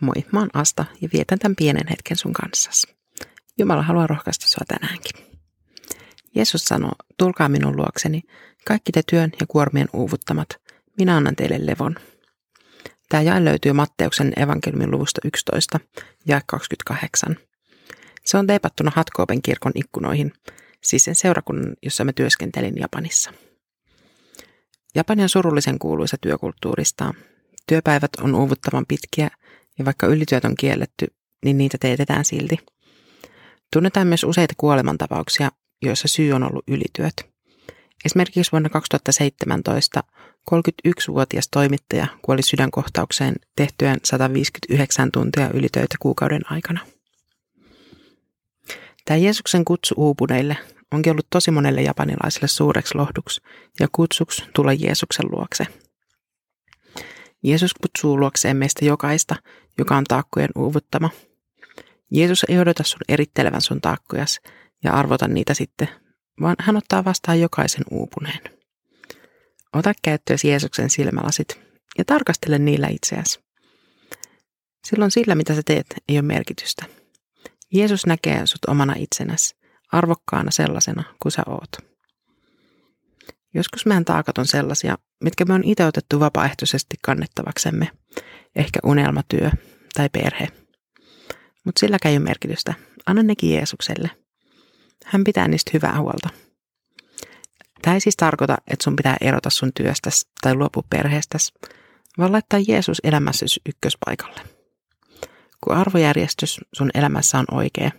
Moi, mä oon Asta ja vietän tämän pienen hetken sun kanssasi. Jumala haluaa rohkaista sua tänäänkin. Jeesus sanoo, tulkaa minun luokseni, kaikki te työn ja kuormien uuvuttamat, minä annan teille levon. Tämä jae löytyy Matteuksen evankeliumin luvusta 11 ja 28. Se on teipattuna Hatkoopen kirkon ikkunoihin, siis sen seurakunnan, jossa mä työskentelin Japanissa. Japani on surullisen kuuluisa työkulttuurista. Työpäivät on uuvuttavan pitkiä ja vaikka ylityöt on kielletty, niin niitä teetetään silti. Tunnetaan myös useita kuolemantapauksia, joissa syy on ollut ylityöt. Esimerkiksi vuonna 2017 31-vuotias toimittaja kuoli sydänkohtaukseen tehtyään 159 tuntia ylitöitä kuukauden aikana. Tämä Jeesuksen kutsu uupuneille onkin ollut tosi monelle japanilaiselle suureksi lohduksi ja kutsuksi tulla Jeesuksen luokse. Jeesus kutsuu luokseen meistä jokaista, joka on taakkojen uuvuttama. Jeesus ei odota sun erittelevän sun taakkojas ja arvota niitä sitten, vaan hän ottaa vastaan jokaisen uupuneen. Ota käyttöösi Jeesuksen silmälasit ja tarkastele niillä itseäsi. Silloin sillä, mitä sä teet, ei ole merkitystä. Jeesus näkee sut omana itsenäsi, arvokkaana sellaisena kuin sä oot. Joskus meidän taakat on sellaisia, mitkä me on itse otettu vapaaehtoisesti kannettavaksemme, ehkä unelmatyö tai perhe. Mutta silläkään ei ole merkitystä. Anna nekin Jeesukselle. Hän pitää niistä hyvää huolta. Tämä ei siis tarkoita, että sun pitää erota sun työstäsi tai luopua perheestäsi, vaan laittaa Jeesus elämässäsi ykköspaikalle. Kun arvojärjestys sun elämässä on oikea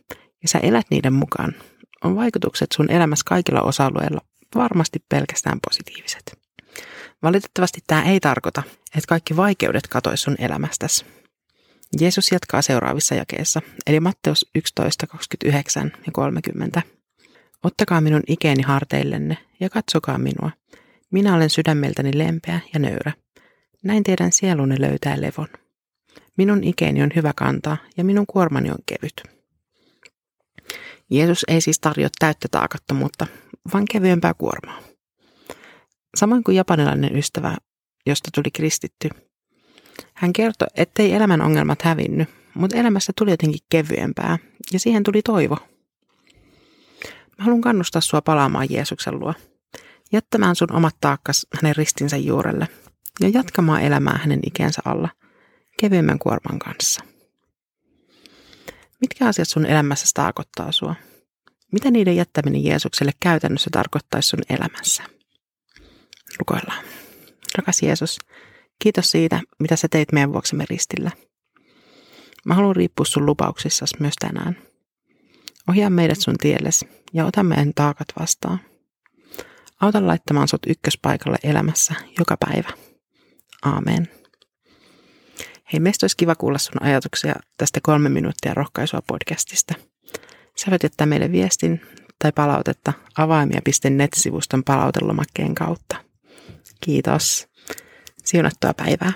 ja sä elät niiden mukaan, on vaikutukset sun elämässä kaikilla osa-alueilla varmasti pelkästään positiiviset. Valitettavasti tämä ei tarkoita, että kaikki vaikeudet katois sun elämästäsi. Jeesus jatkaa seuraavissa jakeissa, eli Matteus 11, 29 ja 30. Ottakaa minun ikeeni harteillenne ja katsokaa minua. Minä olen sydämeltäni lempeä ja nöyrä. Näin teidän sielunne löytää levon. Minun ikeeni on hyvä kantaa ja minun kuormani on kevyt. Jeesus ei siis tarjoa täyttä taakattomuutta, vaan kevyempää kuormaa. Samoin kuin japanilainen ystävä, josta tuli kristitty. Hän kertoi, ettei elämän ongelmat hävinny, mutta elämässä tuli jotenkin kevyempää ja siihen tuli toivo. Mä haluan kannustaa sua palaamaan Jeesuksen luo, jättämään sun omat taakkas hänen ristinsä juurelle ja jatkamaan elämää hänen ikänsä alla kevyemmän kuorman kanssa. Mitkä asiat sun elämässä taakottaa sua? Mitä niiden jättäminen Jeesukselle käytännössä tarkoittaisi sun elämässä? Rukoillaan. Rakas Jeesus, kiitos siitä, mitä sä teit meidän vuoksemme ristillä. Mä haluan riippua sun lupauksissasi myös tänään. Ohjaa meidät sun tielles ja ota meidän taakat vastaan. Auta laittamaan sut ykköspaikalle elämässä joka päivä. Aamen. Hei, meistä olisi kiva kuulla sun ajatuksia tästä kolme minuuttia rohkaisua podcastista. Sä voit jättää meille viestin tai palautetta avaimia.net-sivuston palautelomakkeen kautta. Kiitos. Siunattua päivää.